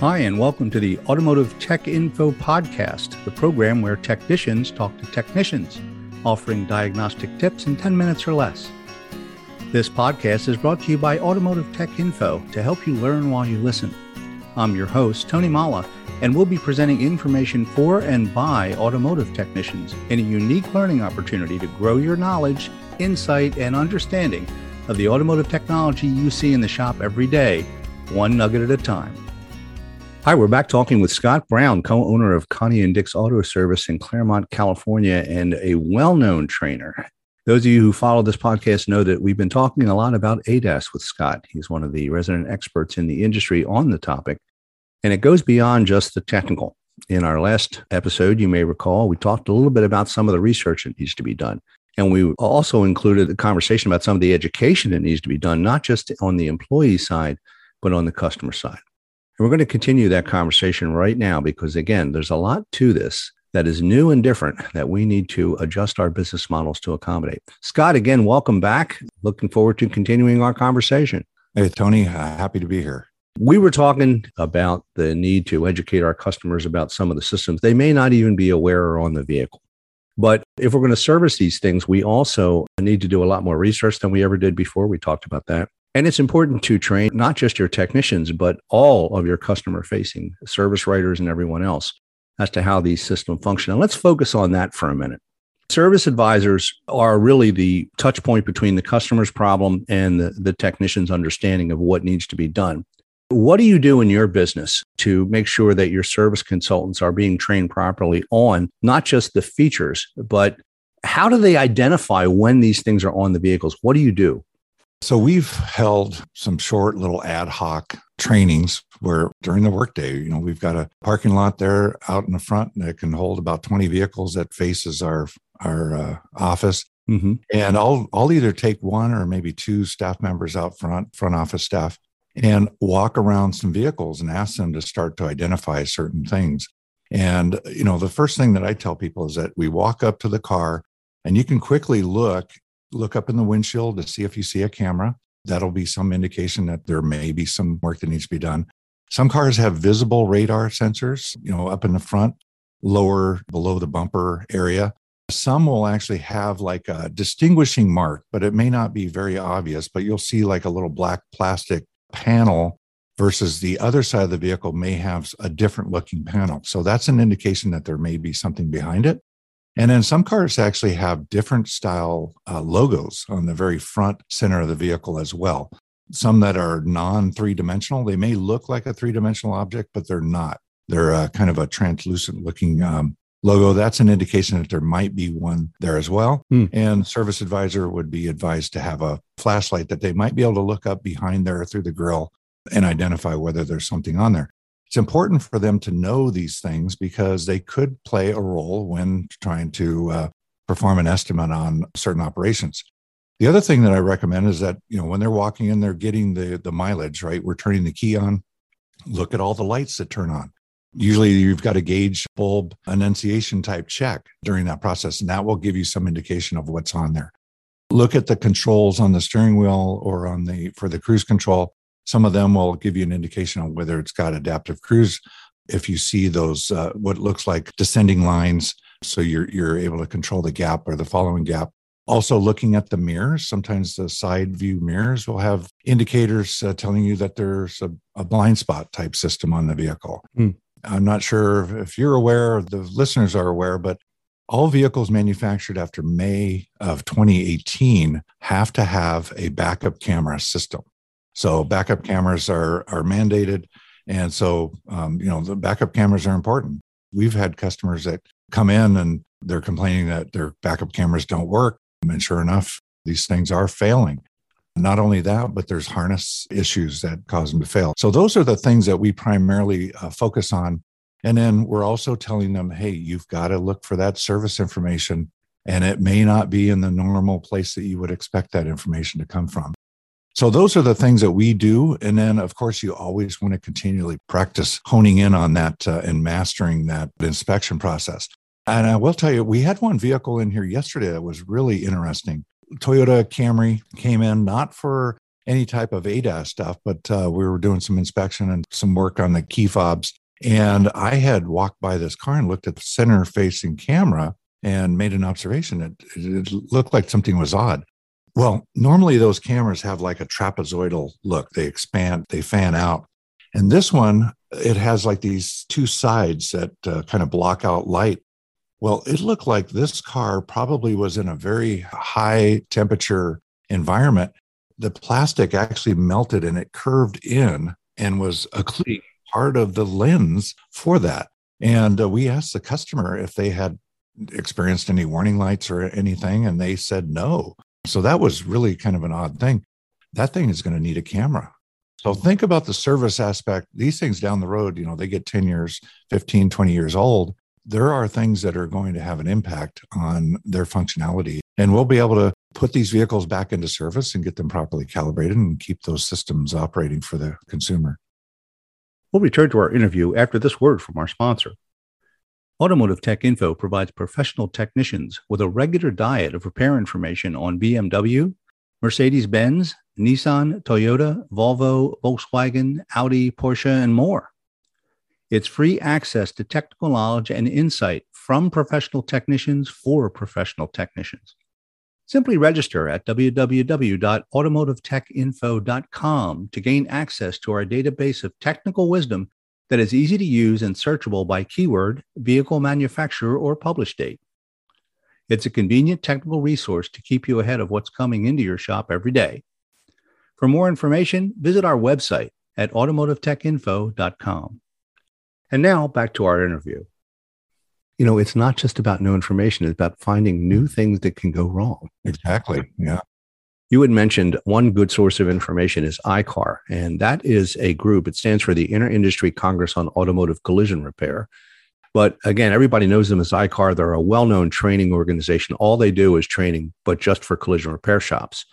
Hi, and welcome to the Automotive Tech Info Podcast, the program where technicians talk to technicians, offering diagnostic tips in 10 minutes or less. This podcast is brought to you by Automotive Tech Info to help you learn while you listen. I'm your host, Tony Molla, and we'll be presenting information for and by automotive technicians in a unique learning opportunity to grow your knowledge, insight, and understanding of the automotive technology you see in the shop every day, one nugget at a time. Hi, we're back talking with Scott Brown, co owner of Connie and Dick's Auto Service in Claremont, California, and a well known trainer. Those of you who follow this podcast know that we've been talking a lot about ADAS with Scott. He's one of the resident experts in the industry on the topic, and it goes beyond just the technical. In our last episode, you may recall, we talked a little bit about some of the research that needs to be done. And we also included a conversation about some of the education that needs to be done, not just on the employee side, but on the customer side. And we're going to continue that conversation right now because, again, there's a lot to this that is new and different that we need to adjust our business models to accommodate. Scott, again, welcome back. Looking forward to continuing our conversation. Hey, Tony, uh, happy to be here. We were talking about the need to educate our customers about some of the systems they may not even be aware or on the vehicle. But if we're going to service these things, we also need to do a lot more research than we ever did before. We talked about that. And it's important to train not just your technicians, but all of your customer facing service writers and everyone else as to how these systems function. And let's focus on that for a minute. Service advisors are really the touch point between the customer's problem and the, the technician's understanding of what needs to be done. What do you do in your business to make sure that your service consultants are being trained properly on not just the features, but how do they identify when these things are on the vehicles? What do you do? So we've held some short little ad hoc trainings where during the workday, you know, we've got a parking lot there out in the front that can hold about 20 vehicles that faces our our uh, office. Mm-hmm. And I'll I'll either take one or maybe two staff members out front, front office staff, and walk around some vehicles and ask them to start to identify certain things. And you know, the first thing that I tell people is that we walk up to the car and you can quickly look look up in the windshield to see if you see a camera. That'll be some indication that there may be some work that needs to be done. Some cars have visible radar sensors, you know, up in the front, lower below the bumper area. Some will actually have like a distinguishing mark, but it may not be very obvious, but you'll see like a little black plastic panel versus the other side of the vehicle may have a different looking panel. So that's an indication that there may be something behind it. And then some cars actually have different style uh, logos on the very front center of the vehicle as well. Some that are non three dimensional, they may look like a three dimensional object, but they're not. They're uh, kind of a translucent looking um, logo. That's an indication that there might be one there as well. Hmm. And service advisor would be advised to have a flashlight that they might be able to look up behind there through the grill and identify whether there's something on there it's important for them to know these things because they could play a role when trying to uh, perform an estimate on certain operations. The other thing that I recommend is that, you know, when they're walking in, they're getting the, the mileage, right? We're turning the key on. Look at all the lights that turn on. Usually you've got a gauge bulb annunciation type check during that process, and that will give you some indication of what's on there. Look at the controls on the steering wheel or on the for the cruise control some of them will give you an indication on whether it's got adaptive cruise. If you see those, uh, what looks like descending lines, so you're you're able to control the gap or the following gap. Also, looking at the mirrors, sometimes the side view mirrors will have indicators uh, telling you that there's a, a, blind spot type system on the vehicle. Hmm. I'm not sure if you're aware, the listeners are aware, but all vehicles manufactured after May of 2018 have to have a backup camera system. So backup cameras are are mandated, and so um, you know the backup cameras are important. We've had customers that come in and they're complaining that their backup cameras don't work, and sure enough, these things are failing. Not only that, but there's harness issues that cause them to fail. So those are the things that we primarily uh, focus on. And then we're also telling them, hey, you've got to look for that service information. And it may not be in the normal place that you would expect that information to come from. So those are the things that we do. And then, of course, you always want to continually practice honing in on that uh, and mastering that inspection process. And I will tell you, we had one vehicle in here yesterday that was really interesting. Toyota Camry came in not for any type of ADAS stuff, but uh, we were doing some inspection and some work on the key fobs. And I had walked by this car and looked at the center facing camera and made an observation. It, it looked like something was odd. Well, normally those cameras have like a trapezoidal look, they expand, they fan out. And this one, it has like these two sides that uh, kind of block out light. Well, it looked like this car probably was in a very high temperature environment the plastic actually melted and it curved in and was a part of the lens for that. And uh, we asked the customer if they had experienced any warning lights or anything, and they said no. So that was really kind of an odd thing. That thing is going to need a camera. So think about the service aspect. These things down the road, you know, they get 10 years, 15, 20 years old. There are things that are going to have an impact on their functionality. And we'll be able to put these vehicles back into service and get them properly calibrated and keep those systems operating for the consumer. We'll return to our interview after this word from our sponsor. Automotive Tech Info provides professional technicians with a regular diet of repair information on BMW, Mercedes Benz, Nissan, Toyota, Volvo, Volkswagen, Audi, Porsche, and more. It's free access to technical knowledge and insight from professional technicians for professional technicians. Simply register at www.automotivetechinfo.com to gain access to our database of technical wisdom that is easy to use and searchable by keyword, vehicle manufacturer, or publish date. It's a convenient technical resource to keep you ahead of what's coming into your shop every day. For more information, visit our website at automotivetechinfo.com. And now back to our interview you know, it's not just about new information, it's about finding new things that can go wrong. Exactly. Yeah. You had mentioned one good source of information is ICAR, and that is a group. It stands for the Inter-Industry Congress on Automotive Collision Repair. But again, everybody knows them as ICAR. They're a well known training organization. All they do is training, but just for collision repair shops.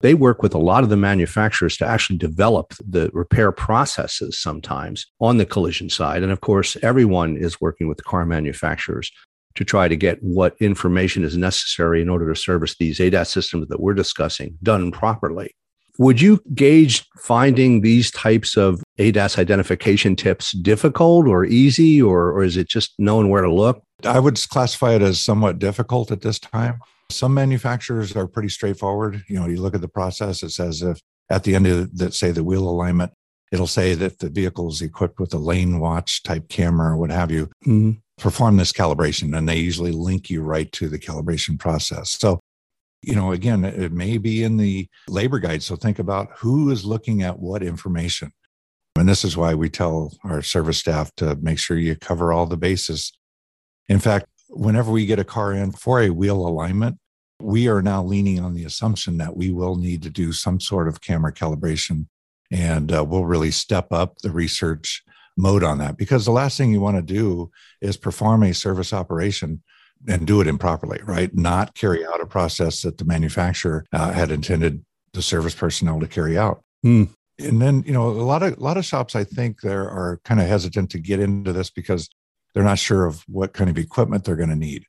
They work with a lot of the manufacturers to actually develop the repair processes sometimes on the collision side. And of course, everyone is working with car manufacturers to try to get what information is necessary in order to service these ADAS systems that we're discussing done properly. Would you gauge finding these types of ADAS identification tips difficult or easy, or, or is it just knowing where to look? I would classify it as somewhat difficult at this time. Some manufacturers are pretty straightforward. You know, you look at the process, it says if at the end of that, say the wheel alignment, it'll say that the vehicle is equipped with a lane watch type camera or what have you. Mm-hmm. Perform this calibration, and they usually link you right to the calibration process. So, you know, again, it may be in the labor guide. So think about who is looking at what information. And this is why we tell our service staff to make sure you cover all the bases. In fact, whenever we get a car in for a wheel alignment, we are now leaning on the assumption that we will need to do some sort of camera calibration and uh, we'll really step up the research mode on that because the last thing you want to do is perform a service operation and do it improperly, right? Not carry out a process that the manufacturer uh, had intended the service personnel to carry out. Mm. And then, you know, a lot of a lot of shops, I think, there are kind of hesitant to get into this because they're not sure of what kind of equipment they're going to need.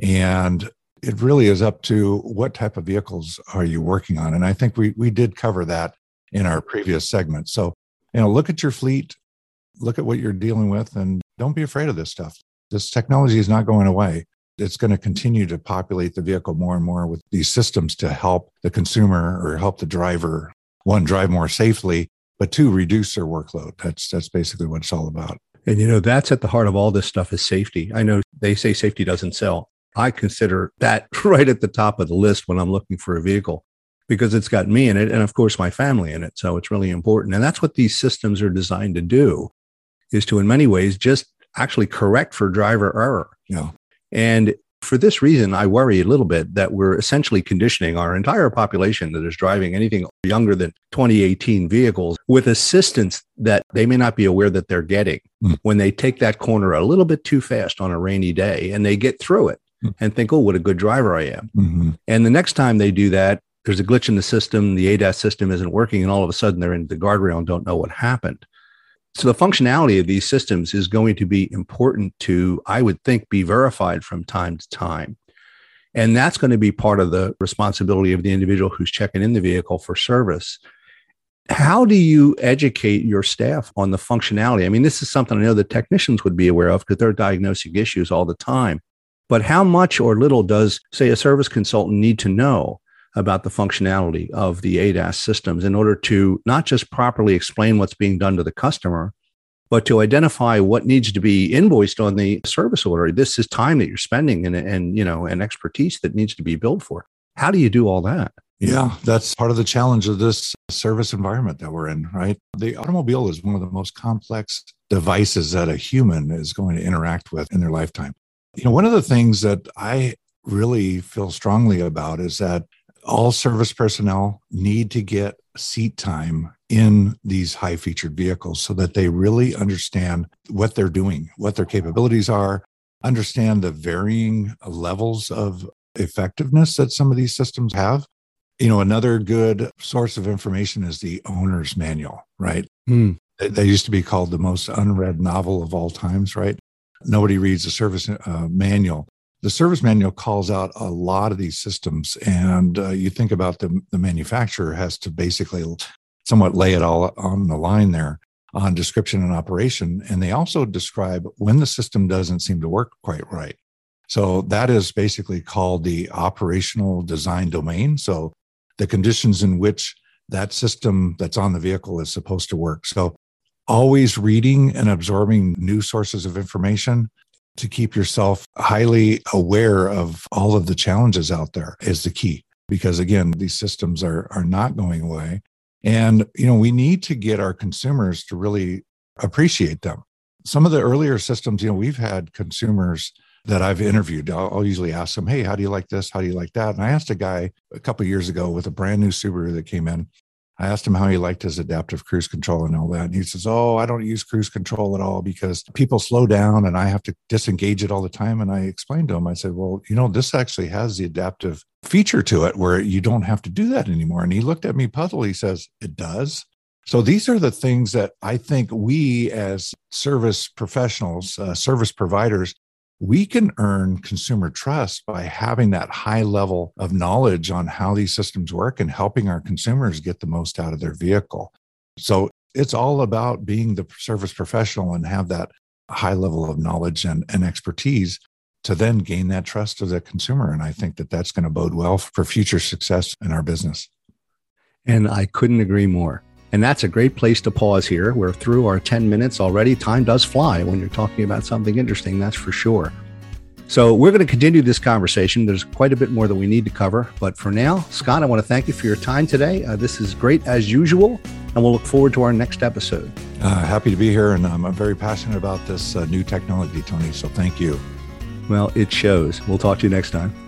And it really is up to what type of vehicles are you working on. And I think we, we did cover that in our previous segment. So, you know, look at your fleet, look at what you're dealing with, and don't be afraid of this stuff. This technology is not going away. It's going to continue to populate the vehicle more and more with these systems to help the consumer or help the driver, one, drive more safely, but two, reduce their workload. That's that's basically what it's all about. And you know, that's at the heart of all this stuff is safety. I know they say safety doesn't sell. I consider that right at the top of the list when I'm looking for a vehicle because it's got me in it and of course my family in it. So it's really important. And that's what these systems are designed to do is to in many ways just actually correct for driver error. Know. And for this reason, I worry a little bit that we're essentially conditioning our entire population that is driving anything younger than 2018 vehicles with assistance that they may not be aware that they're getting mm. when they take that corner a little bit too fast on a rainy day and they get through it mm. and think, oh, what a good driver I am. Mm-hmm. And the next time they do that, there's a glitch in the system, the ADAS system isn't working, and all of a sudden they're in the guardrail and don't know what happened. So the functionality of these systems is going to be important to, I would think, be verified from time to time. And that's going to be part of the responsibility of the individual who's checking in the vehicle for service How do you educate your staff on the functionality? I mean, this is something I know the technicians would be aware of because they're diagnosing issues all the time. But how much or little does, say, a service consultant need to know about the functionality of the ADAS systems in order to not just properly explain what's being done to the customer, but to identify what needs to be invoiced on the service order. This is time that you're spending and, and you know, and expertise that needs to be billed for. How do you do all that? Yeah, that's part of the challenge of this service environment that we're in, right? The automobile is one of the most complex devices that a human is going to interact with in their lifetime. You know, one of the things that I really feel strongly about is that all service personnel need to get seat time in these high featured vehicles so that they really understand what they're doing, what their capabilities are, understand the varying levels of effectiveness that some of these systems have. You know, another good source of information is the owner's manual, right? Mm. They used to be called the most unread novel of all times, right? Nobody reads the service uh, manual the service manual calls out a lot of these systems and uh, you think about the, the manufacturer has to basically somewhat lay it all on the line there on description and operation and they also describe when the system doesn't seem to work quite right. So that is basically called the operational design domain so the conditions in which that system that's on the vehicle is supposed to work. So always reading and absorbing new sources of information to keep yourself highly aware of all of the challenges out there is the key because again these systems are are not going away and you know we need to get our consumers to really appreciate them some of the earlier systems you know we've had consumers that I've interviewed, I'll, I'll, usually ask them, Hey, how do you like this? How do you like that? And I asked a guy a couple years ago with a brand new Subaru that came in. I asked him how he liked his adaptive cruise control and all that. And he says, Oh, I don't use cruise control at all because people slow down and I have to disengage it all the time. And I explained to him, I said, Well, you know, this actually has the adaptive feature to it where you don't have to do that anymore. And he looked at me puzzled. He says, It does. So these are the things that I think we as service professionals, uh, service providers, we can earn consumer trust by having that high level of knowledge on how these systems work and helping our consumers get the most out of their vehicle. So it's all about being the service professional and have that high level of knowledge and, and expertise to then gain that trust of the consumer. And I think that that's going to bode well for future success in our business. And I couldn't agree more. And that's a great place to pause here. We're through our 10 minutes already. Time does fly when you're talking about something interesting, that's for sure. So we're going to continue this conversation. There's quite a bit more that we need to cover. But for now, Scott, I want to thank you for your time today. Uh, this is great as usual. And we'll look forward to our next episode. Uh, happy to be here. And um, I'm very passionate about this uh, new technology, Tony. So thank you. Well, it shows. We'll talk to you next time.